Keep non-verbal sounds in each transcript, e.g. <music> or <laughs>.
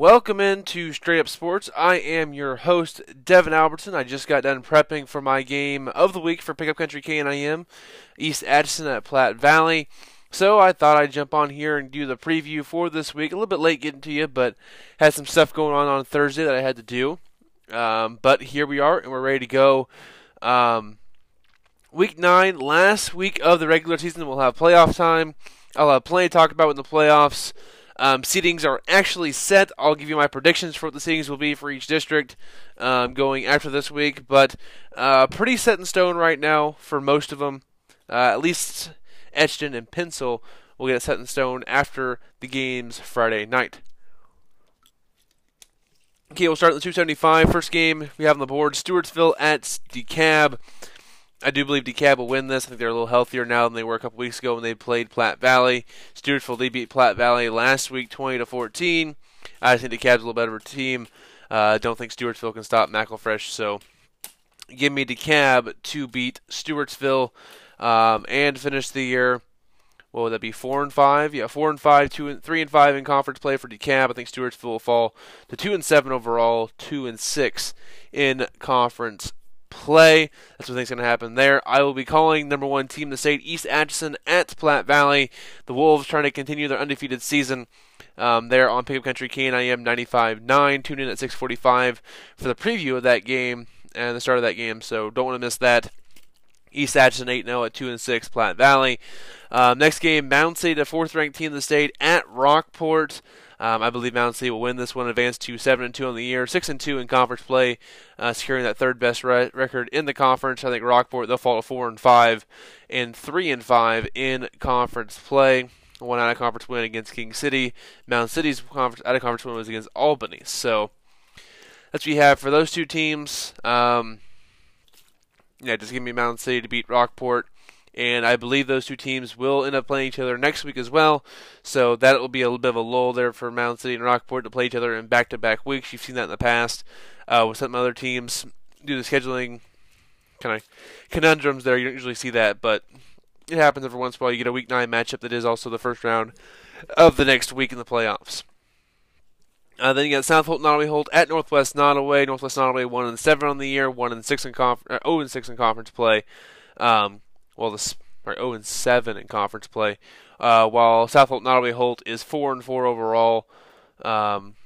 Welcome into Straight Up Sports. I am your host, Devin Albertson. I just got done prepping for my game of the week for Pickup Country KNIM, East Atchison at Platte Valley. So I thought I'd jump on here and do the preview for this week. A little bit late getting to you, but had some stuff going on on Thursday that I had to do. Um, but here we are, and we're ready to go. Um, week nine, last week of the regular season, we'll have playoff time. I'll have plenty to talk about in the playoffs. Um, seedings are actually set. I'll give you my predictions for what the seedings will be for each district um, going after this week, but uh, pretty set in stone right now for most of them. Uh, at least Etchton and Pencil will get it set in stone after the games Friday night. Okay, we'll start at the 275. First game we have on the board Stewartsville at DeKalb. I do believe DeKalb will win this. I think they're a little healthier now than they were a couple weeks ago when they played Platte Valley. Stewartsville they beat Platte Valley last week, 20 to 14. I think DeKalb's a little better of a team. I uh, don't think Stewartsville can stop McElfresh, so give me DeKalb to beat Stewartsville um, and finish the year. What would that be? Four and five? Yeah, four and five, two and three and five in conference play for DeKalb. I think Stewartsville will fall to two and seven overall, two and six in conference play. That's what I think is going to happen there. I will be calling number one team the state, East Atchison at Platte Valley. The Wolves trying to continue their undefeated season. Um, there on Pickup Country KNIM 95.9. Tune in at 6:45 for the preview of that game and the start of that game. So don't want to miss that. East Atchison 8 0 at 2 and 6, Platte Valley. Um, next game, Mound City, the fourth ranked team in the state, at Rockport. Um, I believe Mound City will win this one, advance to seven and two on the year, six and two in conference play, uh, securing that third best re- record in the conference. I think Rockport they'll fall to four and five, and three and five in conference play. One out of conference win against King City. Mound City's conference, out of conference win was against Albany. So that's what you have for those two teams. Um, yeah, just give me Mound City to beat Rockport and I believe those two teams will end up playing each other next week as well. So that will be a little bit of a lull there for Mound City and Rockport to play each other in back-to-back weeks. You've seen that in the past uh, with some other teams due to scheduling kind of conundrums. There, you don't usually see that, but it happens every once in a while. You get a Week Nine matchup that is also the first round of the next week in the playoffs. Uh, then you got South Holt Nodaway Holt at Northwest Nodaway. Northwest Nodaway one and seven on the year, one and six in conf- uh, oh and six in conference play. Um, well, the or 0 and 7 in conference play, uh, while South Nodaway Holt is 4 and 4 overall, um,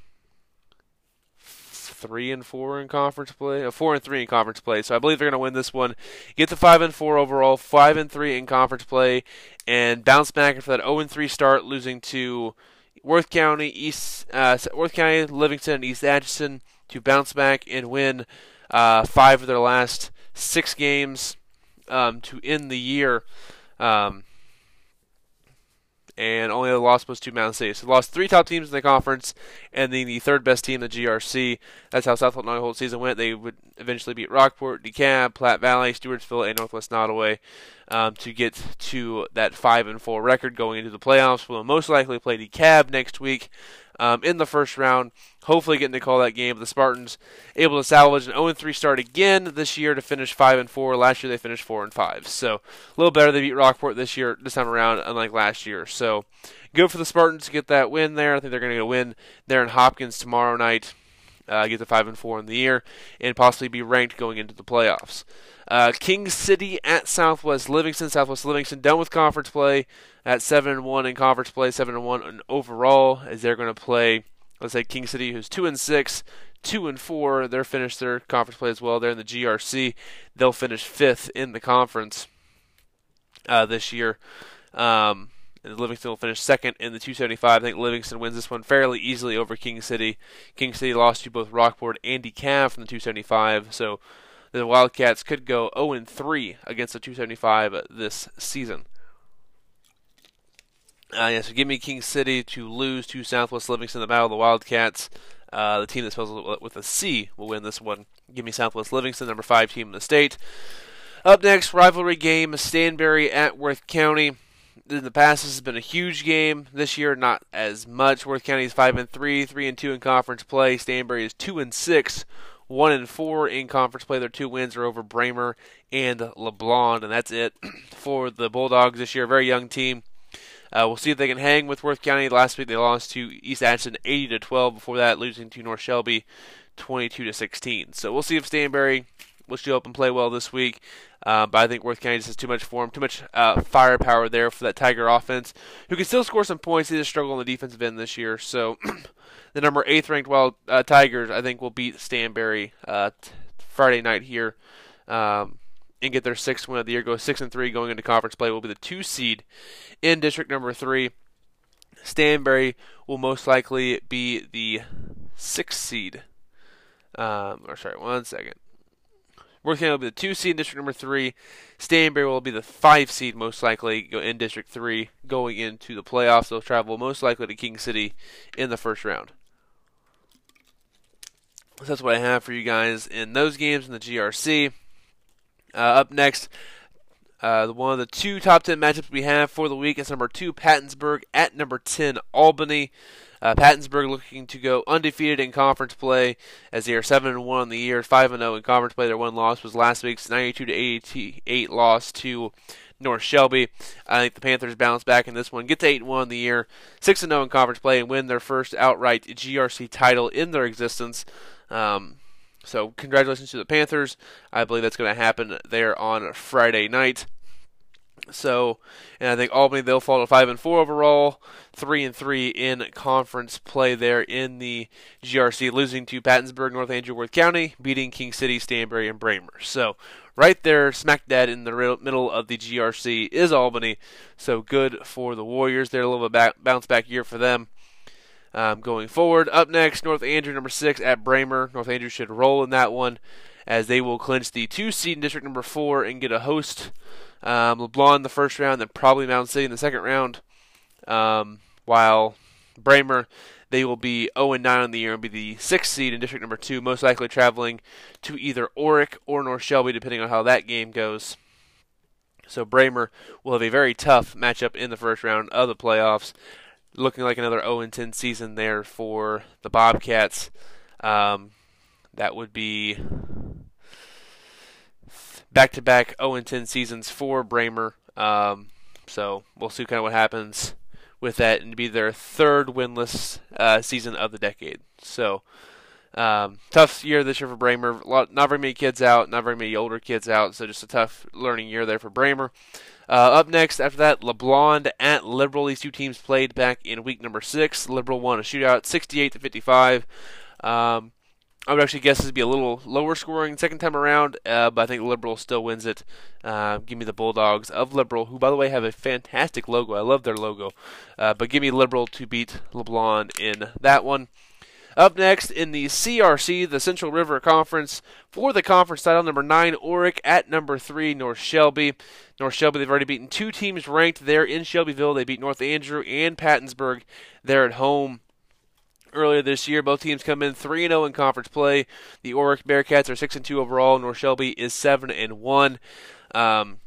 3 and 4 in conference play, uh, 4 and 3 in conference play. So I believe they're going to win this one. Get to 5 and 4 overall, 5 and 3 in conference play, and bounce back after that 0 and 3 start, losing to Worth County, East uh, Worth County, Livingston, and East Atchison to bounce back and win uh, five of their last six games um, to end the year. Um, and only the loss was to Mound City. So lost three top teams in the conference, and then the third best team, the GRC. That's how South Nodaway Holt season went. They would eventually beat Rockport, DeKalb, Platte Valley, Stewartsville, and Northwest Nodaway um, to get to that five and four record going into the playoffs. We'll most likely play DeKalb next week um, in the first round. Hopefully, getting to call that game. The Spartans able to salvage an 0-3 start again this year to finish 5 and 4. Last year they finished 4 and 5. So a little better. They beat Rockport this year, this time around, unlike last year. So good for the Spartans to get that win there. I think they're going to win there in Hopkins tomorrow night. Uh, get to 5 and 4 in the year and possibly be ranked going into the playoffs. Uh, King City at Southwest Livingston. Southwest Livingston done with conference play at seven and one in conference play, seven and one overall, as they're going to play. Let's say King City, who's two and six, two and four. They're finished their conference play as well. They're in the GRC. They'll finish fifth in the conference uh, this year. Um, and Livingston will finish second in the 275. I think Livingston wins this one fairly easily over King City. King City lost to both Rockport and DeKalb from the 275, so the Wildcats could go 0 3 against the 275 this season. Uh, yeah, so give me King City to lose to Southwest Livingston, in the Battle of the Wildcats. Uh, the team that spells with a C will win this one. Give me Southwest Livingston, number five team in the state. Up next, rivalry game: Stanberry at Worth County. In the past, this has been a huge game. This year, not as much. Worth County is five and three, three and two in conference play. Stanberry is two and six, one and four in conference play. Their two wins are over Braymer and LeBlond, and that's it <clears throat> for the Bulldogs this year. Very young team. Uh, we'll see if they can hang with Worth County. Last week they lost to East Atchison 80 to 12. Before that, losing to North Shelby 22 to 16. So we'll see if Stanberry will show up and play well this week. Uh, but I think Worth County just has too much form, too much uh, firepower there for that Tiger offense, who can still score some points. They just struggle on the defensive end this year. So <clears throat> the number eighth ranked Wild uh, Tigers, I think, will beat Stanberry uh, t- Friday night here. Um, and get their sixth win of the year. Go six and three going into conference play. Will be the two seed in district number three. Stanberry will most likely be the sixth seed. Um, or sorry, one second. Worth County will be the two seed in district number three. Stanberry will be the five seed most likely in district three going into the playoffs. They'll travel most likely to King City in the first round. So that's what I have for you guys in those games in the GRC. Uh, up next, uh, one of the two top 10 matchups we have for the week is number 2, Pattonsburg, at number 10, Albany. Uh, Pattonsburg looking to go undefeated in conference play as they are 7 1 on the year, 5 0 in conference play. Their one loss was last week's 92 to 88 loss to North Shelby. I think the Panthers bounce back in this one, get to 8 1 on the year, 6 0 in conference play, and win their first outright GRC title in their existence. Um, so congratulations to the Panthers. I believe that's going to happen there on Friday night. So, and I think Albany they'll fall to five and four overall, three and three in conference play there in the GRC, losing to Pattonsburg, North Andrew, Worth County, beating King City, Stanberry, and Braymer. So, right there, smack dab in the middle of the GRC is Albany. So good for the Warriors. They're a little bit bounce back year for them um, going forward. Up next, North Andrew, number six at Braymer. North Andrew should roll in that one as they will clinch the two seed in district number four and get a host. Um, LeBlond in the first round, then probably Mound City in the second round. Um, while Braymer, they will be 0 9 on the year and be the sixth seed in district number two, most likely traveling to either Orrick or North Shelby, depending on how that game goes. So Braymer will have a very tough matchup in the first round of the playoffs looking like another 0 10 season there for the Bobcats. Um, that would be back to back 0 10 seasons for Braymer. Um, so we'll see kind of what happens with that and be their third winless uh, season of the decade. So um, tough year this year for Braymer. Lot, not very many kids out, not very many older kids out. So just a tough learning year there for Braymer. Uh, up next, after that, LeBlond at Liberal. These two teams played back in week number six. Liberal won a shootout, 68 to 55. Um, I would actually guess this would be a little lower scoring second time around, uh, but I think Liberal still wins it. Uh, give me the Bulldogs of Liberal, who, by the way, have a fantastic logo. I love their logo. Uh, but give me Liberal to beat LeBlond in that one. Up next in the CRC, the Central River Conference, for the conference title, number 9, Orrick at number 3, North Shelby. North Shelby, they've already beaten two teams ranked there in Shelbyville. They beat North Andrew and Pattonsburg there at home earlier this year. Both teams come in 3 0 in conference play. The Orrick Bearcats are 6 and 2 overall. North Shelby is 7 and 1. Um,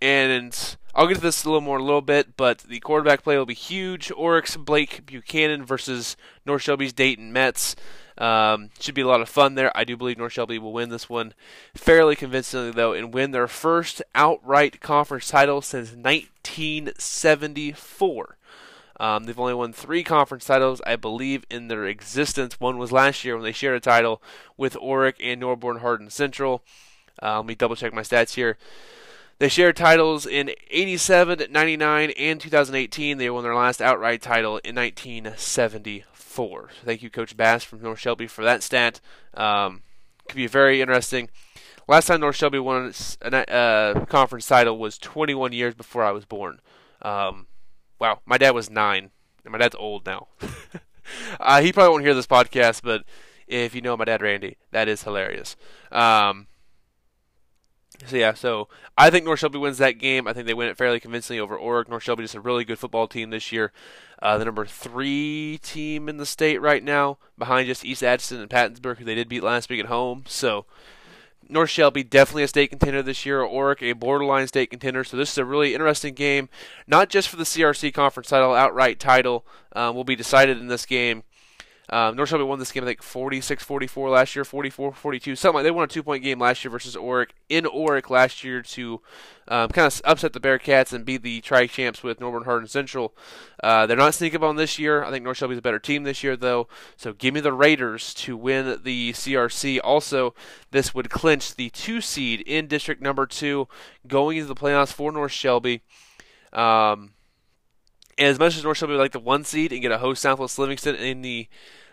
and I'll get to this a little more in a little bit, but the quarterback play will be huge. Orrick's Blake Buchanan versus North Shelby's Dayton Metz. Um, should be a lot of fun there. I do believe North Shelby will win this one fairly convincingly, though, and win their first outright conference title since 1974. Um, they've only won three conference titles, I believe, in their existence. One was last year when they shared a title with Orrick and Norborne Hardin Central. Uh, let me double check my stats here. They shared titles in 87, 99, and 2018. They won their last outright title in 1974. Thank you, Coach Bass from North Shelby, for that stat. Um, could be very interesting. Last time North Shelby won a uh, conference title was 21 years before I was born. Um, wow, my dad was nine, and my dad's old now. <laughs> uh, he probably won't hear this podcast, but if you know my dad Randy, that is hilarious. Um, so yeah, so I think North Shelby wins that game. I think they win it fairly convincingly over Orrick. North Shelby is a really good football team this year. Uh, the number three team in the state right now, behind just East Atchison and Pattonsburg, who they did beat last week at home. So North Shelby definitely a state contender this year. Orrick a borderline state contender. So this is a really interesting game, not just for the CRC conference title, outright title um, will be decided in this game. Um, North Shelby won this game, I think 46 44 last year, 44 42, something like They won a two point game last year versus Orrick in Orrick last year to um, kind of upset the Bearcats and beat the tri champs with Norborne Hardin Central. Uh, they're not sneaking up on this year. I think North Shelby's a better team this year, though. So give me the Raiders to win the CRC. Also, this would clinch the two seed in district number two going into the playoffs for North Shelby. Um, as much as North Shelby would like the one seed and get a host Southwest Livingston in the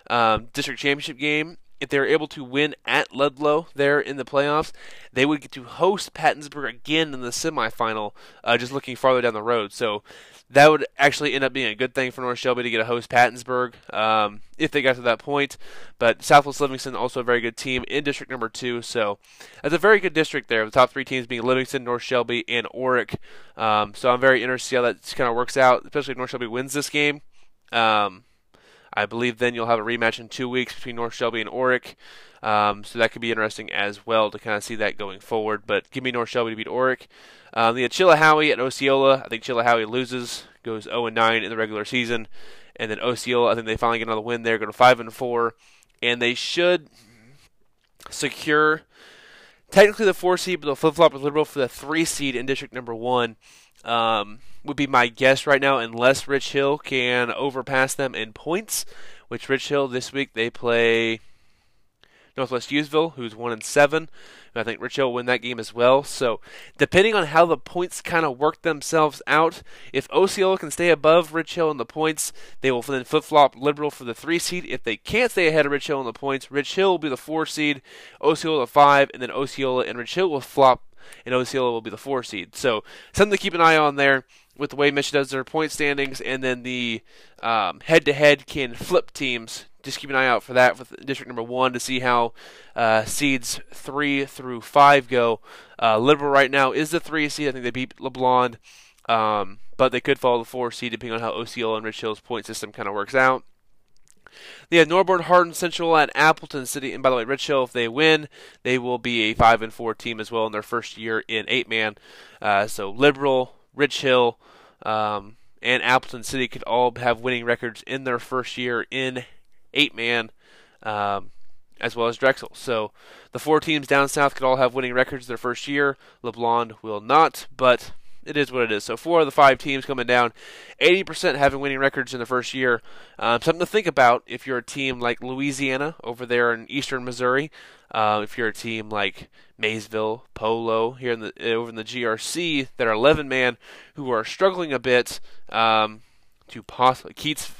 um, district championship game, if they're able to win at Ludlow there in the playoffs, they would get to host Pattonsburg again in the semifinal, uh, just looking farther down the road. So that would actually end up being a good thing for North Shelby to get a host Pattonsburg um, if they got to that point. But Southwest Livingston also a very good team in district number two, so that's a very good district there. The top three teams being Livingston, North Shelby, and Orrick. Um, so I'm very interested to see how that kind of works out, especially if North Shelby wins this game. Um, I believe then you'll have a rematch in two weeks between North Shelby and Orrick. Um, so that could be interesting as well to kind of see that going forward. But give me North Shelby to beat Orrick. Um, the Chilhowee at Osceola. I think Chilhowee loses, goes 0 9 in the regular season, and then Osceola. I think they finally get another win there, go to 5 and 4, and they should secure technically the four seed, but they'll flip flop with Liberal for the three seed in district number one. Um, would be my guess right now, unless Rich Hill can overpass them in points. Which Rich Hill this week they play Northwest Hughesville, who's one and seven. I think Rich Hill will win that game as well. So depending on how the points kind of work themselves out, if Osceola can stay above Rich Hill in the points, they will then flip flop Liberal for the three seed. If they can't stay ahead of Rich Hill in the points, Rich Hill will be the four seed, Osceola the five, and then Osceola and Rich Hill will flop and Osceola will be the four seed. So something to keep an eye on there with the way Michigan does their point standings, and then the um, head-to-head can flip teams. Just keep an eye out for that with district number one to see how uh, seeds three through five go. Uh, Liberal right now is the three seed. I think they beat LeBlond, um, but they could follow the four seed depending on how Osceola and Rich Hill's point system kind of works out. They have Norborne Hardin Central at Appleton City, and by the way, Rich Hill, if they win, they will be a five and four team as well in their first year in eight man. Uh, so Liberal, Rich Hill, um, and Appleton City could all have winning records in their first year in eight man, um, as well as Drexel. So the four teams down south could all have winning records their first year. LeBlond will not, but it is what it is. So four of the five teams coming down, 80% having winning records in the first year. Um, something to think about if you're a team like Louisiana over there in eastern Missouri. Uh, if you're a team like Maysville, Polo here in the over in the GRC that are 11 man who are struggling a bit um, to possibly Keats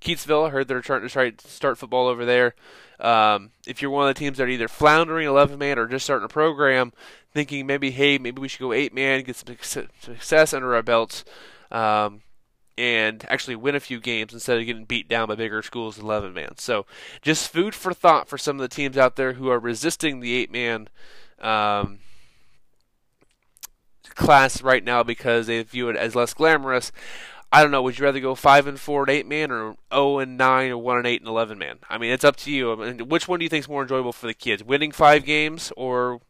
Keytesville. I heard they're trying to try to start football over there. Um, if you're one of the teams that are either floundering 11 man or just starting a program, thinking maybe, hey, maybe we should go 8 man, get some success under our belts, um, and actually win a few games instead of getting beat down by bigger schools 11 man. So just food for thought for some of the teams out there who are resisting the 8 man. Um, class right now because they view it as less glamorous. I don't know. Would you rather go five and four and eight man, or zero and nine, or one and eight and eleven man? I mean, it's up to you. I mean, which one do you think is more enjoyable for the kids? Winning five games or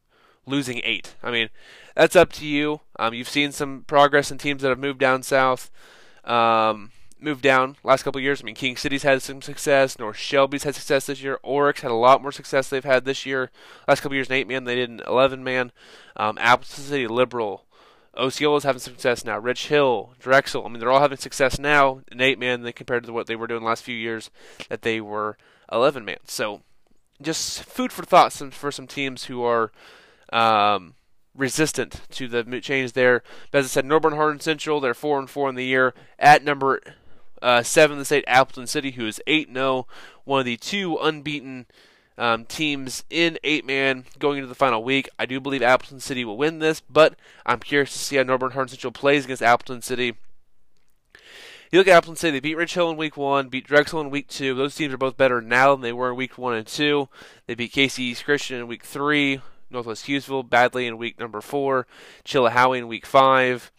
losing eight? I mean, that's up to you. Um, you've seen some progress in teams that have moved down south, um, moved down last couple years. I mean, King City's had some success. North Shelby's had success this year. Orrick's had a lot more success they've had this year. Last couple years in eight man, they did an eleven man. Um, Appleton City Liberal Osceola's having success now. Rich Hill, Drexel. I mean, they're all having success now in eight man compared to what they were doing last few years that they were 11 man. So, just food for thought for some teams who are um, resistant to the change there. As I said, Norborne Hardin Central, they're four and four in the year at number uh, seven in the state. Appleton City, who is eight 0 one of the two unbeaten um, teams in eight man going into the final week. I do believe Appleton City will win this, but I'm curious to see how Norborne Hardin Central plays against Appleton City. You look at Appleton City, they beat Rich Hill in week one, beat Drexel in week two. Those teams are both better now than they were in week one and two. They beat Casey East Christian in week three, Northwest Hughesville badly in week number four, Chilhowee in week five,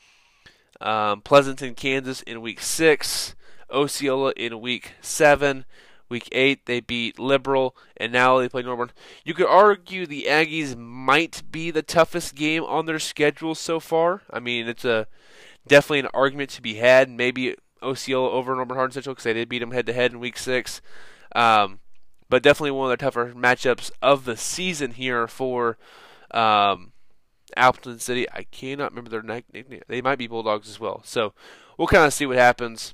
um, Pleasanton, Kansas in week six, Osceola in week seven. Week eight, they beat Liberal, and now they play Norborne. You could argue the Aggies might be the toughest game on their schedule so far. I mean, it's a definitely an argument to be had. Maybe Osceola over Norborne Hardin Central because they did beat them head to head in Week Six. Um, but definitely one of the tougher matchups of the season here for um, Appleton City. I cannot remember their nickname. They might be Bulldogs as well. So we'll kind of see what happens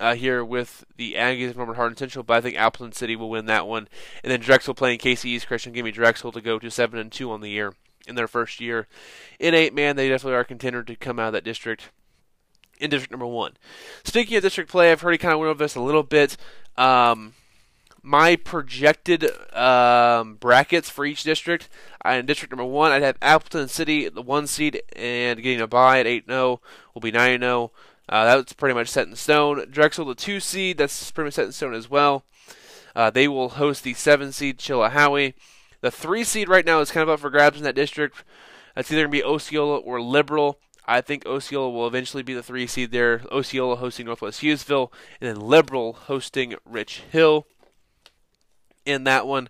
uh, here with the Aggies Norborne Hardin Central. But I think Appleton City will win that one. And then Drexel playing KC East Christian. Give me Drexel to go to seven and two on the year in their first year. In eight man, they definitely are a contender to come out of that district in district number one. Speaking of district play, I've already kind of went over this a little bit. Um, my projected um, brackets for each district. In district number one, I'd have Appleton City, the one seed, and getting a bye at 8 0 will be 9 0. Uh, that's pretty much set in stone. Drexel, the two seed, that's pretty much set in stone as well. Uh, they will host the seven seed Chilhowee. The three seed right now is kind of up for grabs in that district. It's either going to be Osceola or Liberal. I think Osceola will eventually be the three seed there. Osceola hosting Northwest Hughesville, and then Liberal hosting Rich Hill in that one.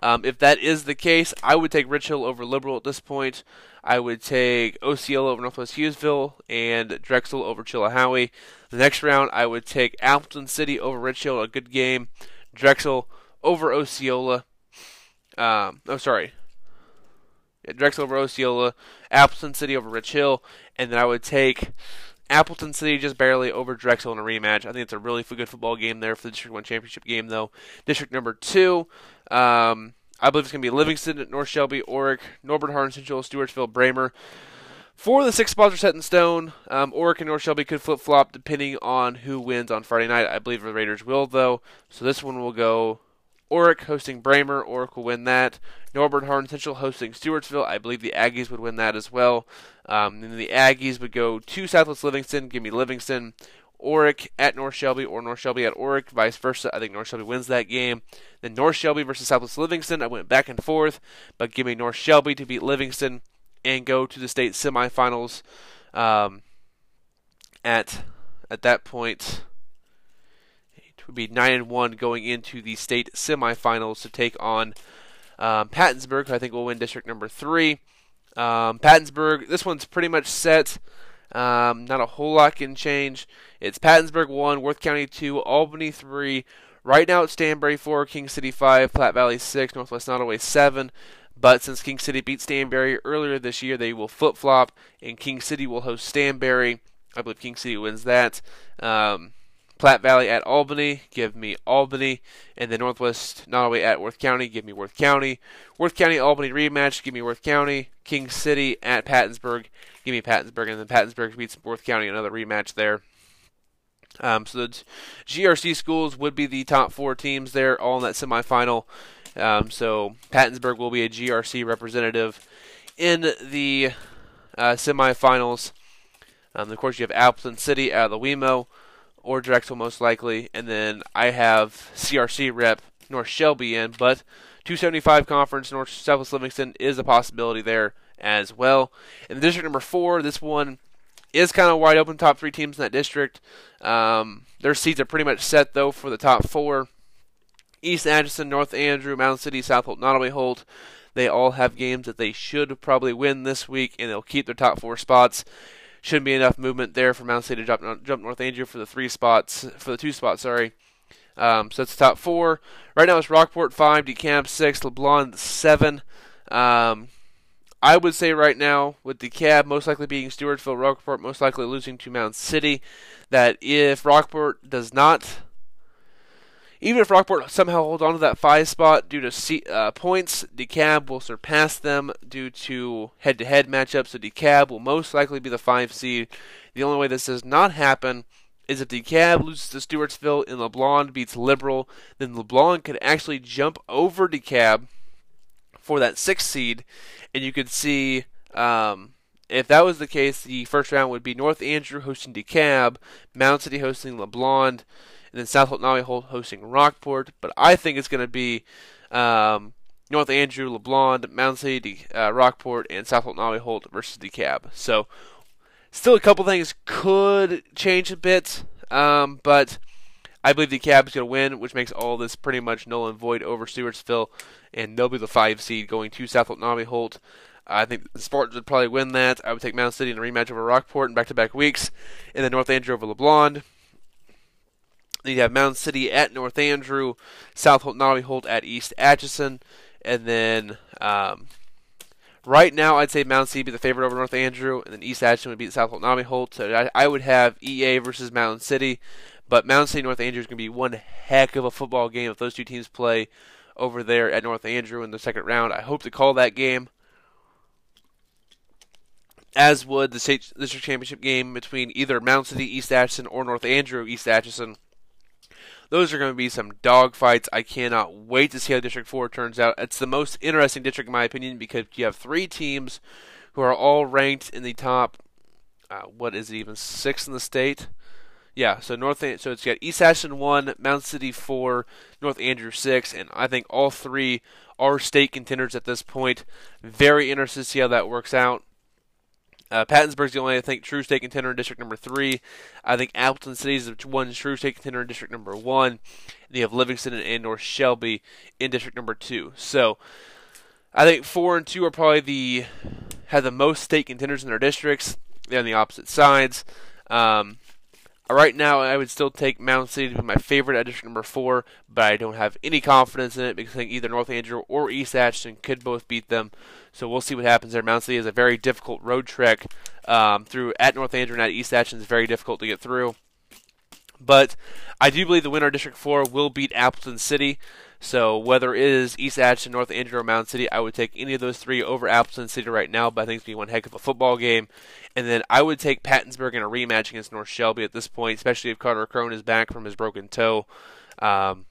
Um, if that is the case, I would take Rich Hill over Liberal at this point. I would take OCL over Northwest Hughesville and Drexel over Chilhowee. The next round, I would take Appleton City over Rich Hill, a good game. Drexel over Osceola. Um, oh, sorry. Yeah, Drexel over Osceola, Appleton City over Rich Hill, and then I would take Appleton City just barely over Drexel in a rematch. I think it's a really good football game there for the District 1 championship game, though. District number two, um, I believe it's going to be Livingston, North Shelby, Orrick, Norborne Hardin Central, Stewartsville, Braymer. Four of the six spots are set in stone. Um, Orrick and North Shelby could flip flop depending on who wins on Friday night. I believe the Raiders will, though. So this one will go Orrick hosting Braymer. Orrick will win that. Norborne Central hosting Stewartsville. I believe the Aggies would win that as well. Um, and the Aggies would go to Southwest Livingston. Give me Livingston. Orrick at North Shelby or North Shelby at Orrick, vice versa. I think North Shelby wins that game. Then North Shelby versus Southwest Livingston. I went back and forth, but give me North Shelby to beat Livingston and go to the state semifinals. Um, at at that point, would be nine and one going into the state semifinals to take on um, Pattonsburg, who I think will win district number three. Um, Pattonsburg, this one's pretty much set. Um, not a whole lot can change. It's Pattonsburg one, Worth County two, Albany three. Right now it's Stanberry four, King City five, Platte Valley six, Northwest Nodaway seven. But since King City beat Stanberry earlier this year, they will flip flop, and King City will host Stanberry. I believe King City wins that. Um, Platte Valley at Albany, give me Albany. And the Northwest Nodaway at Worth County, give me Worth County. Worth County Albany rematch, give me Worth County. King City at Pattonsburg, give me Pattonsburg. And then Pattonsburg beats Worth County, another rematch there. Um, so the GRC schools would be the top four teams there, all in that semifinal. Um, so Pattonsburg will be a GRC representative in the uh, semifinals. Um, of course, you have Appleton City out of the WeMo or Drexel most likely, and then I have CRC rep North Shelby in, but 275 conference North Southwest Livingston is a possibility there as well. In district number four, this one is kind of wide open. Top three teams in that district. Um, their seats are pretty much set though for the top four. East Atchison, North Andrew, Mound City, South Holt, Nodaway Holt. They all have games that they should probably win this week, and they'll keep their top four spots shouldn't be enough movement there for Mound City to jump, jump North Andrew for the three spots, for the two spots, sorry. Um, so that's the top four. Right now it's Rockport 5, DeKalb 6, LeBlond 7. Um, I would say right now, with DeKalb most likely being Stewartsville, Rockport most likely losing to Mound City, that if Rockport does not even if Rockport somehow hold on to that five spot due to uh, points, DeKalb will surpass them due to head-to-head matchups. So DeKalb will most likely be the five seed. The only way this does not happen is if DeKalb loses to Stewartsville and LeBlond beats Liberal, then LeBlond could actually jump over DeKalb for that sixth seed, and you could see. Um, if that was the case, the first round would be North Andrew hosting DeKalb, Mound City hosting LeBlond, and then South Holt Nodaway hosting Rockport. But I think it's going to be um, North Andrew, LeBlond, Mound City, uh, Rockport, and South Nodaway Holt versus DeKalb. So still a couple things could change a bit, um, but I believe DeKalb is going to win, which makes all this pretty much null and void over Stewartsville, and they'll be the five seed going to South Nodaway Holt. I think the Spartans would probably win that. I would take Mound City in a rematch over Rockport in back-to-back weeks, and then North Andrew over LeBlond. You have Mound City at North Andrew, South Holt Nodaway Holt at East Atchison, and then um, right now I'd say Mound City be the favorite over North Andrew, and then East Atchison would beat South Holt Nodaway Holt. So I, I would have EA versus Mound City, but Mound City North Andrew is going to be one heck of a football game if those two teams play over there at North Andrew in the second round. I hope to call that game as would the state district championship game between either Mound City East Atchison or North Andrew East Atchison. Those are going to be some dogfights. I cannot wait to see how District 4 turns out. It's the most interesting district, in my opinion, because you have three teams who are all ranked in the top, uh, what is it even, six in the state? Yeah, so North, so it's got East Atchison 1, Mound City 4, North Andrew 6, and I think all three are state contenders at this point. Very interested to see how that works out. Uh, Pattonsburg's the only, I think, true state contender in district number three. I think Appleton City is the one true state contender in district number one. And you have Livingston and North Shelby in district number two. So I think four and two are probably the have the most state contenders in their districts. They're on the opposite sides. Um, Right now, I would still take Mound City to be my favorite at district number four, but I don't have any confidence in it because I think either North Andrew or East Atchison could both beat them. So we'll see what happens there. Mound City is a very difficult road trek um, through at North Andrew and at East Atchison is very difficult to get through. But I do believe the winner District 4 will beat Appleton City. So whether it is East Atchison, North Andrew, or Mound City, I would take any of those three over Appleton City right now. But I think it's going to be one heck of a football game. And then I would take Pattonsburg in a rematch against North Shelby at this point, especially if Carter Crone is back from his broken toe. Um,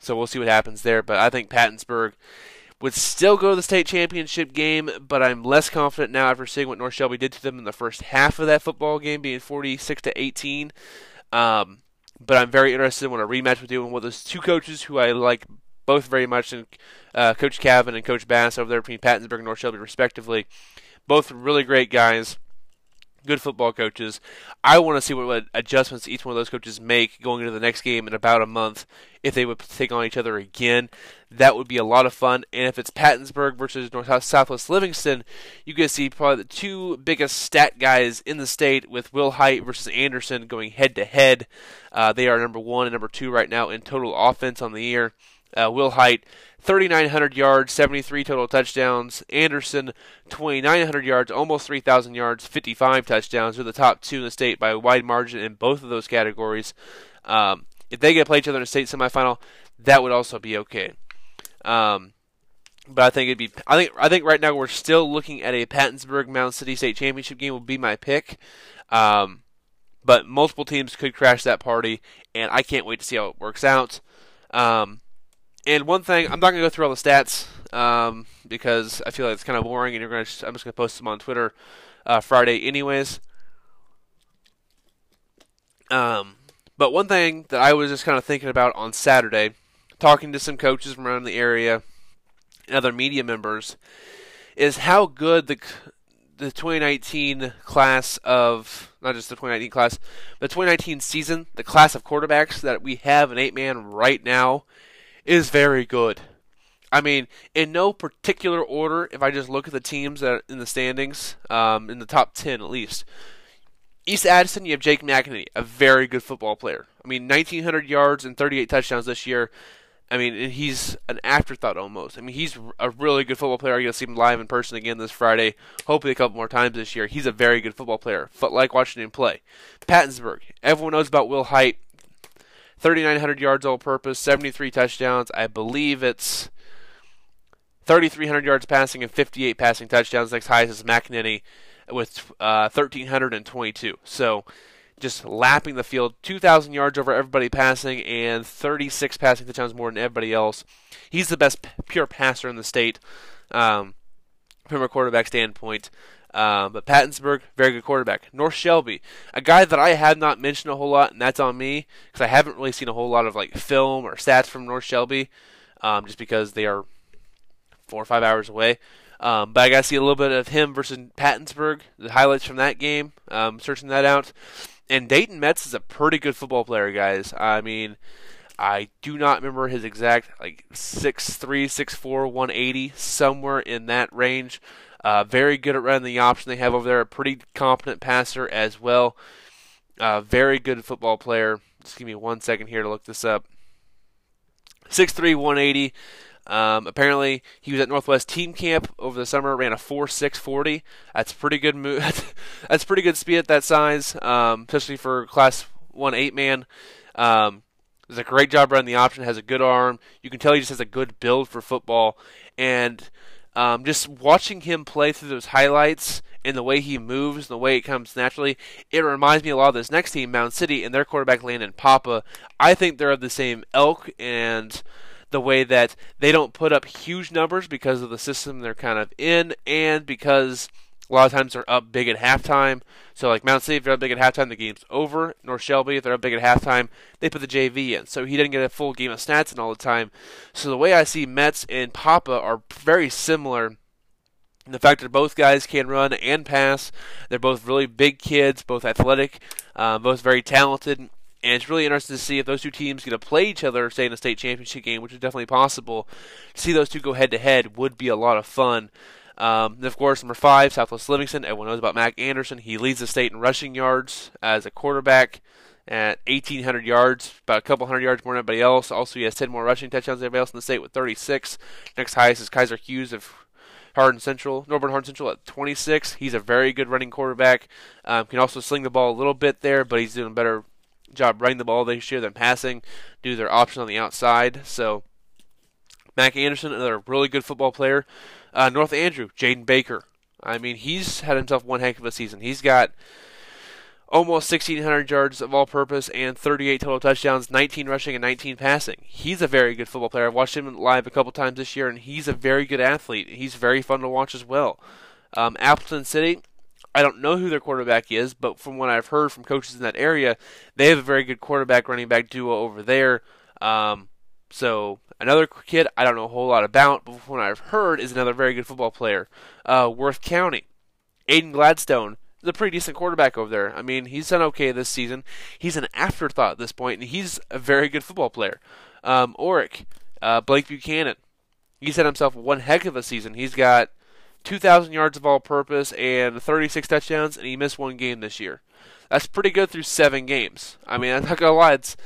so we'll see what happens there. But I think Pattonsburg would still go to the state championship game, but I'm less confident now after seeing what North Shelby did to them in the first half of that football game, being 46 to 18. Um, but I'm very interested in what a rematch with you and with those two coaches who I like both very much, and uh, Coach Cavan and Coach Bass over there between Pattonsburg and North Shelby, respectively. Both really great guys, good football coaches. I want to see what, what, adjustments each one of those coaches make going into the next game in about a month. If they would take on each other again, that would be a lot of fun. And if it's Pattonsburg versus North Southwest Livingston, you to see probably the two biggest stat guys in the state with Will Height versus Anderson going head to head. Uh, they are number one and number two right now in total offense on the year. Uh, Will Height 3,900 yards, 73 total touchdowns. Anderson, 2,900 yards, almost 3,000 yards, 55 touchdowns. They're the top two in the state by a wide margin in both of those categories. Um, if they get to play each other in a state semifinal, that would also be okay. Um, but I think it'd be. I think. I think right now we're still looking at a Pattonsburg Mound City State Championship game. Will be my pick. Um, but multiple teams could crash that party, and I can't wait to see how it works out. Um, and one thing, I'm not going to go through all the stats um, because I feel like it's kind of boring, and you're going to. I'm just going to post them on Twitter uh, Friday, anyways. Um, but one thing that I was just kind of thinking about on Saturday, talking to some coaches from around the area and other media members, is how good the the 2019 class of not just the 2019 class, the 2019 season, the class of quarterbacks that we have an eight man right now is very good. I mean, in no particular order, if I just look at the teams that are in the standings, um, in the top 10 at least. East Atchison, you have Jake McEnany, a very good football player. I mean, 1,900 yards and 38 touchdowns this year. I mean, he's an afterthought almost. I mean, he's a really good football player. You're going to see him live in person again this Friday, hopefully a couple more times this year. He's a very good football player. Like watching him play. Pattonsburg, everyone knows about Will Height. 3,900 yards all purpose, 73 touchdowns. I believe it's 3,300 yards passing and 58 passing touchdowns. Next highest is McEnany with uh, 1,322. So just lapping the field, 2,000 yards over everybody passing and 36 passing touchdowns more than everybody else. He's the best pure passer in the state um, from a quarterback standpoint. Um, but Pattonsburg, very good quarterback. North Shelby, a guy that I have not mentioned a whole lot, and that's on me because I haven't really seen a whole lot of like film or stats from North Shelby, um, just because they are four or five hours away. Um, but I got to see a little bit of him versus Pattonsburg, the highlights from that game, um, searching that out. And Dayton Metz is a pretty good football player, guys. I mean, I do not remember his exact like six three, six four, one eighty, somewhere in that range. Uh, very good at running the option they have over there. A pretty competent passer as well. Uh, very good football player. Just give me one second here to look this up. 6'3", 180. Um, apparently, he was at Northwest Team Camp over the summer. Ran a 4.640. That's pretty good move. <laughs> That's pretty good speed at that size, um, especially for Class One eight man. Um, does a great job running the option. Has a good arm. You can tell he just has a good build for football. And um, just watching him play through those highlights and the way he moves and the way it comes naturally, it reminds me a lot of this next team, Mound City, and their quarterback Landon Papa. I think they're of the same elk and the way that they don't put up huge numbers because of the system they're kind of in and because a lot of times they're up big at halftime. So like Mound City, if they're up big at halftime, the game's over. North Shelby, if they're up big at halftime, they put the JV in. So he didn't get a full game of stats in all the time. So the way I see Metz and Papa are very similar. In the fact that both guys can run and pass. They're both really big kids, both athletic, uh, both very talented. And it's really interesting to see if those two teams get to play each other, say in a state championship game, which is definitely possible. To see those two go head to head would be a lot of fun. Um, of course, number five, Southwest Livingston. Everyone knows about Mac Anderson. He leads the state in rushing yards as a quarterback at 1,800 yards, about a couple hundred yards more than anybody else. Also, he has 10 more rushing touchdowns than anybody else in the state with 36. Next highest is Kaiser Hughes of Hardin Central, Norborne Hardin Central at 26. He's a very good running quarterback. Um, can also sling the ball a little bit there, but he's doing a better job running the ball this year than passing due to their option on the outside. So, Mac Anderson, another really good football player. Uh, North Andrew, Jaden Baker. I mean, he's had himself one heck of a season. He's got almost 1,600 yards of all purpose and 38 total touchdowns, 19 rushing and 19 passing. He's a very good football player. I've watched him live a couple times this year, and he's a very good athlete. He's very fun to watch as well. Um, Appleton City, I don't know who their quarterback is, but from what I've heard from coaches in that area, they have a very good quarterback running back duo over there. Um, so Another kid I don't know a whole lot about, but from what I've heard is another very good football player. Uh, Worth County. Aiden Gladstone is a pretty decent quarterback over there. I mean, he's done okay this season. He's an afterthought at this point, and he's a very good football player. Um, Orrick, uh, Blake Buchanan. He's had himself one heck of a season. He's got 2,000 yards of all purpose and 36 touchdowns, and he missed one game this year. That's pretty good through seven games. I mean, I'm not to lie, it's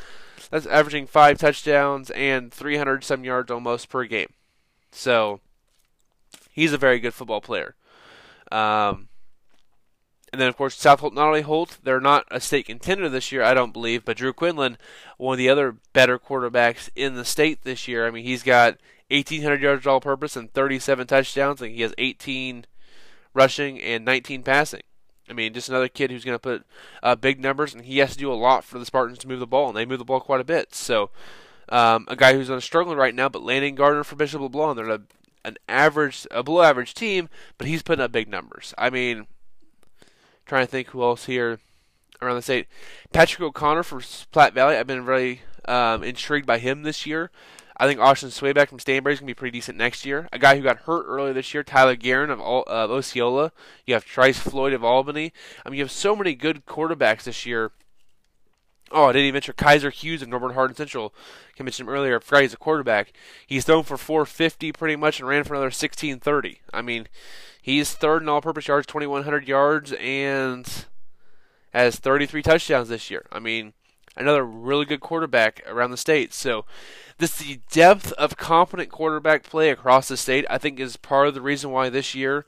that's averaging five touchdowns and 300 some yards almost per game. So he's a very good football player. Um, and then, of course, South Holt, Nodaway Holt, they're not a state contender this year, I don't believe, but Drew Quinlan, one of the other better quarterbacks in the state this year. I mean, he's got 1,800 yards all purpose and 37 touchdowns. and he has 18 rushing and 19 passing. I mean, just another kid who's going to put uh, big numbers, and he has to do a lot for the Spartans to move the ball, and they move the ball quite a bit. So, um, a guy who's on struggling right now, but Landon Gardner for Bishop LeBlond, they're a, an average, a below average team, but he's putting up big numbers. I mean, trying to think who else here around the state. Patrick O'Connor for Platte Valley, I've been really um, intrigued by him this year. I think Austin Swayback from Stanberry is going to be pretty decent next year. A guy who got hurt earlier this year, Tyler Guerin of, of Osceola. You have Trice Floyd of Albany. I mean, you have so many good quarterbacks this year. Oh, I didn't even mention Kaiser Hughes of Norborne Hardin Central. I mentioned him earlier. I forgot he's a quarterback. He's thrown for 450 pretty much and ran for another 1630. I mean, he's third in all-purpose yards, 2,100 yards, and has 33 touchdowns this year. I mean, another really good quarterback around the state. So this the depth of competent quarterback play across the state. I think is part of the reason why this year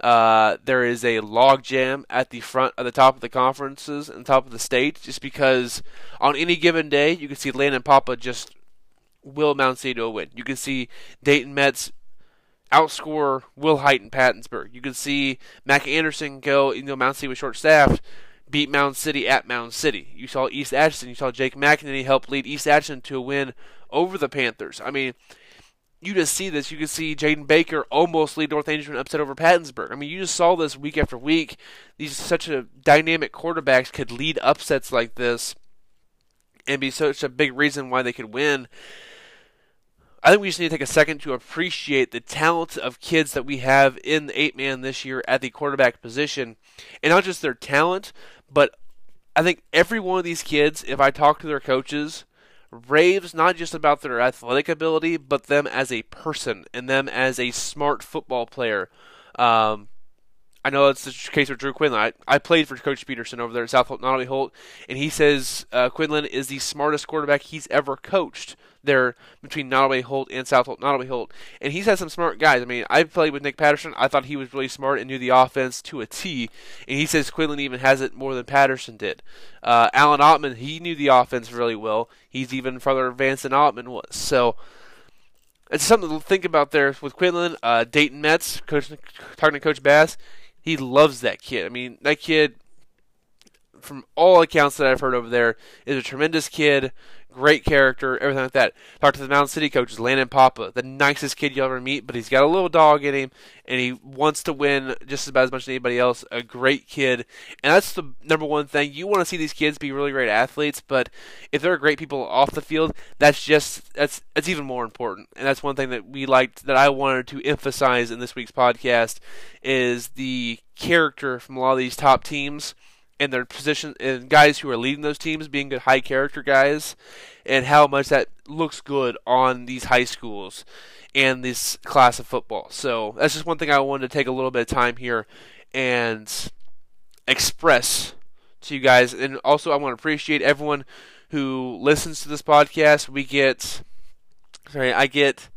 uh, there is a logjam at the front at the top of the conferences and top of the state, just because on any given day you can see Landon Papa just will Mound City to a win. You can see Dayton Metz outscore Will Height and Pattonsburg. You can see Mac Anderson go, you know, Mound City was short staffed beat Mound City at Mound City. You saw East Atchison. You saw Jake McEnany help lead East Atchison to a win over the Panthers. I mean, you just see this. You can see Jaden Baker almost lead North Andrew upset over Pattonsburg. I mean, you just saw this week after week. These such a dynamic quarterbacks could lead upsets like this and be such a big reason why they could win. I think we just need to take a second to appreciate the talent of kids that we have in the eight man this year at the quarterback position. And not just their talent, but I think every one of these kids, if I talk to their coaches, raves not just about their athletic ability, but them as a person and them as a smart football player. Um, I know that's the case with Drew Quinlan. I, I played for Coach Peterson over there at South Holt, Holt, and he says uh, Quinlan is the smartest quarterback he's ever coached there between Nodaway Holt and South Holt, Nodaway Holt. And he's had some smart guys. I mean, I played with Nick Patterson. I thought he was really smart and knew the offense to a T. And he says Quinlan even has it more than Patterson did. Uh, Alan Ottman, he knew the offense really well. He's even further advanced than Ottman was. So it's something to think about there with Quinlan. Uh, Dayton Metz, coach, talking to Coach Bass, he loves that kid. I mean, that kid, from all accounts that I've heard over there, is a tremendous kid, great character, everything like that. Talked to the Mound City coaches, Landon Papa, the nicest kid you'll ever meet, but he's got a little dog in him, and he wants to win just about as much as anybody else. A great kid, and that's the number one thing. You want to see these kids be really great athletes, but if they're great people off the field, that's just that's that's even more important. And that's one thing that we liked that I wanted to emphasize in this week's podcast is the character from a lot of these top teams and their position and guys who are leading those teams being good high character guys and how much that looks good on these high schools and this class of football. So that's just one thing I wanted to take a little bit of time here and express to you guys. And also I want to appreciate everyone who listens to this podcast. We get sorry, I get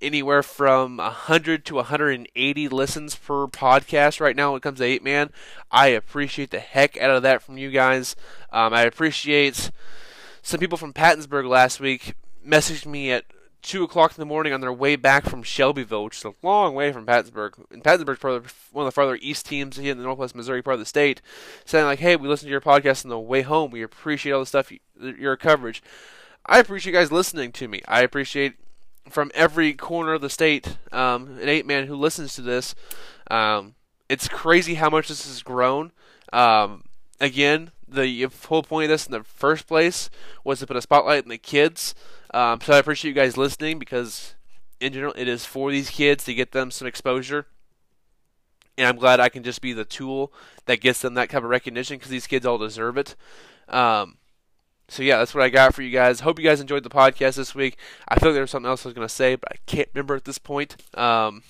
anywhere from 100 to 180 listens per podcast right now when it comes to 8 Man. I appreciate the heck out of that from you guys. Um, I appreciate some people from Pattonsburg last week messaged me at 2 o'clock in the morning on their way back from Shelbyville, which is a long way from Pattonsburg. And Pattonsburg's probably one of the farther east teams here in the northwest Missouri part of the state, saying, like, hey, we listened to your podcast on the way home. We appreciate all the stuff, your coverage. I appreciate you guys listening to me. I appreciate from every corner of the state, um, an eight man who listens to this. Um, it's crazy how much this has grown. Um, again, the whole point of this in the first place was to put a spotlight on the kids. Um, so I appreciate you guys listening because, in general, it is for these kids to get them some exposure. And I'm glad I can just be the tool that gets them that kind of recognition because these kids all deserve it. Um, so yeah, that's what I got for you guys. Hope you guys enjoyed the podcast this week. I feel like there was something else I was gonna say, but I can't remember at this point. Um,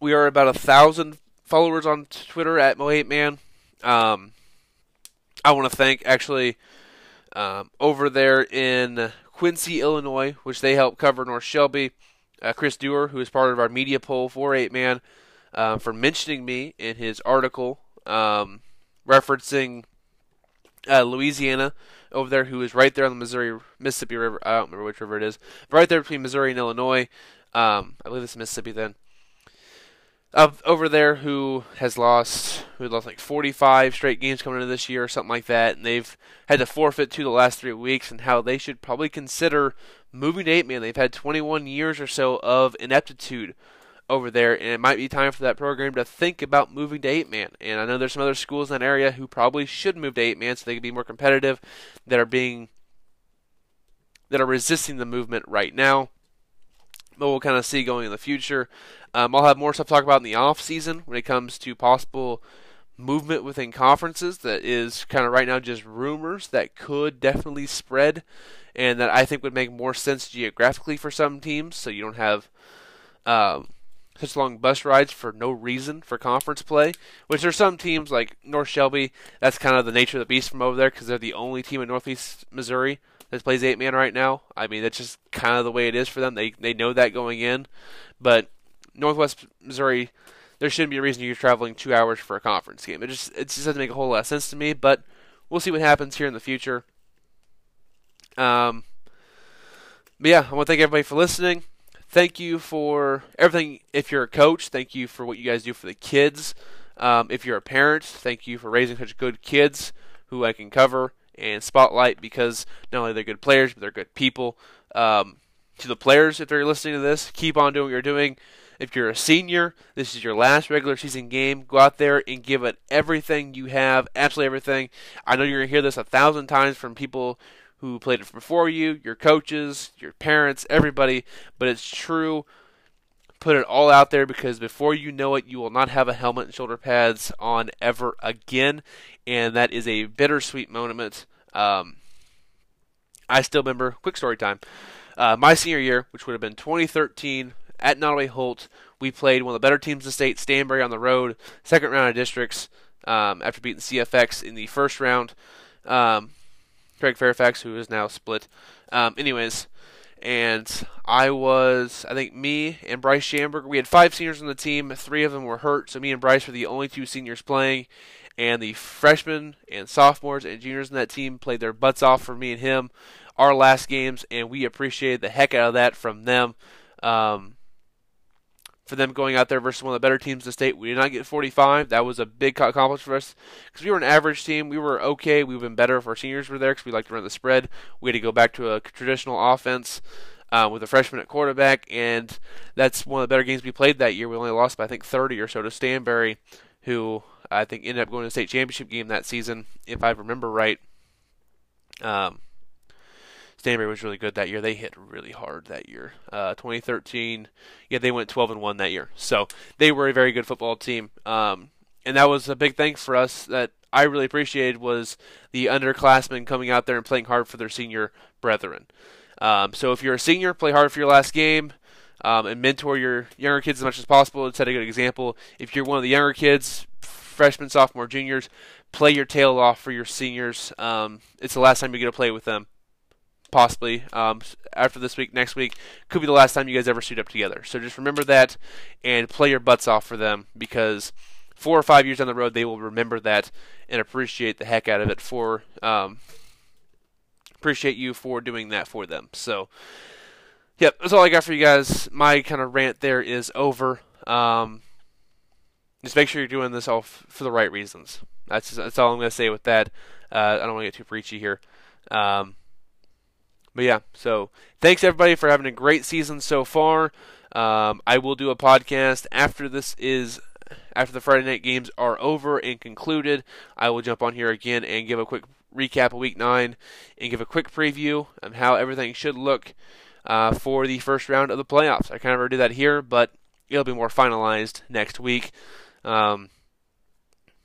we are about a thousand followers on Twitter at Mo8Man. Um, I want to thank actually um, over there in Quincy, Illinois, which they help cover North Shelby. Uh, Chris Dewar, who is part of our media poll for 8 Man, uh, for mentioning me in his article um, referencing uh, Louisiana over there, who is right there on the Missouri Mississippi River. I don't remember which river it is, right there between Missouri and Illinois. Um, I believe it's Mississippi then. Over there, who has lost, who lost like 45 straight games coming into this year, or something like that, and they've had to forfeit two the last three weeks, and how they should probably consider moving to eight man. They've had 21 years or so of ineptitude over there, and it might be time for that program to think about moving to eight man. And I know there's some other schools in that area who probably should move to eight man so they can be more competitive that are being that are resisting the movement right now. But we'll kind of see going in the future. Um, I'll have more stuff to talk about in the off season when it comes to possible movement within conferences that is kind of right now just rumors that could definitely spread and that I think would make more sense geographically for some teams so you don't have um, such long bus rides for no reason for conference play. Which there's some teams like North Shelby. That's kind of the nature of the beast from over there because they're the only team in Northeast Missouri that plays eight man right now. I mean, that's just kind of the way it is for them. They they know that going in, but Northwest Missouri, there shouldn't be a reason you're traveling two hours for a conference game. It just it just doesn't make a whole lot of sense to me. But we'll see what happens here in the future. Um, but yeah, I want to thank everybody for listening thank you for everything. If you're a coach, thank you for what you guys do for the kids. Um, if you're a parent, thank you for raising such good kids who I can cover and spotlight because not only they're good players, but they're good people. Um, to the players, if they're listening to this, keep on doing what you're doing. If you're a senior, this is your last regular season game. Go out there and give it everything you have, absolutely everything. I know you're going to hear this a thousand times from people who played it before you, your coaches, your parents, everybody, but it's true. Put it all out there because before you know it, you will not have a helmet and shoulder pads on ever again, and that is a bittersweet moment. Um, I still remember, quick story time. Uh, my senior year, which would have been 2013 at Nodaway Holt, We played one of the better teams in the state, Stanberry on the road, second round of districts um, after beating CFX in the first round. Um, Craig Fairfax, who is now split. Um, anyways, and I was, I think me and Bryce Schamberger, we had five seniors on the team. Three of them were hurt, so me and Bryce were the only two seniors playing. And the freshmen and sophomores and juniors in that team played their butts off for me and him our last games, and we appreciated the heck out of that from them. Um, for them going out there versus one of the better teams in the state. We did not get 45. That was a big accomplishment for us because we were an average team. We were okay. We've been better if our seniors were there because we like to run the spread. We had to go back to a traditional offense. Uh, with a freshman at quarterback, and that's one of the better games we played that year. We only lost by I think 30 or so to Stanberry, who I think ended up going to the state championship game that season, if I remember right. Um, Stanberry was really good that year. They hit really hard that year. Uh, 2013, yeah, they went 12 and one that year. So they were a very good football team. Um, and that was a big thing for us that I really appreciated was the underclassmen coming out there and playing hard for their senior brethren. Um, so if you're a senior, play hard for your last game. Um, and mentor your younger kids as much as possible. Set a good example. If you're one of the younger kids, freshmen, sophomore, juniors, play your tail off for your seniors. Um, it's the last time you get to play with them possibly um, after this week, next week, could be the last time you guys ever suit up together. So just remember that and play your butts off for them because four or five years down the road, they will remember that and appreciate the heck out of it for um, appreciate you for doing that for them. So, yep, that's all I got for you guys. My kind of rant there is over. Um, just make sure you're doing this all f- for the right reasons. That's that's all I'm going to say with that. Uh, I don't want to get too preachy here. Um, but yeah, so thanks everybody for having a great season so far. Um, I will do a podcast after this is after the Friday night games are over and concluded. I will jump on here again and give a quick recap of Week Nine and give a quick preview of how everything should look uh, for the first round of the playoffs. I kind of already did that here, but it'll be more finalized next week. Um,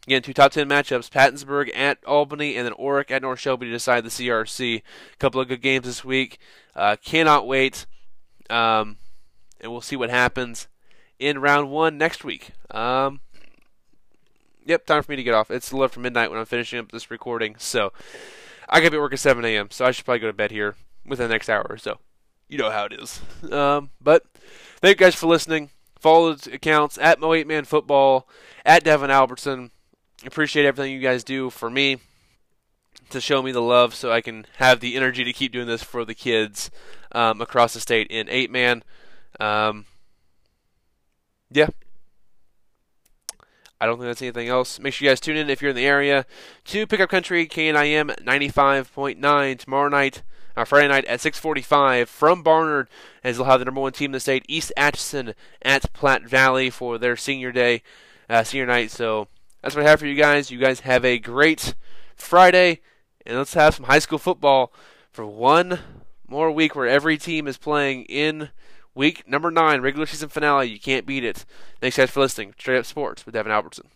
Again, two top 10 matchups Pattonsburg at Albany and then Orrick at North Shelby to decide the CRC. A couple of good games this week. Uh, cannot wait. Um, and we'll see what happens in round one next week. Um, yep, time for me to get off. It's a little after midnight when I'm finishing up this recording. So I got to be at work at 7 a.m., so I should probably go to bed here within the next hour or so. You know how it is. Um, but thank you guys for listening. Follow the accounts at Mo8Man Football, at Devin Albertson appreciate everything you guys do for me to show me the love so I can have the energy to keep doing this for the kids um, across the state in eight man. Um, yeah. I don't think that's anything else. Make sure you guys tune in if you're in the area to Pickup Country KNIM 95.9 tomorrow night, uh, Friday night at 6:45 from Barnard, as they'll have the number one team in the state, East Atchison, at Platte Valley for their senior day, uh, senior night. So that's what I have for you guys. You guys have a great Friday, and let's have some high school football for one more week where every team is playing in week number nine, regular season finale. You can't beat it. Thanks, guys, for listening. Straight Up Sports with Devin Albertson.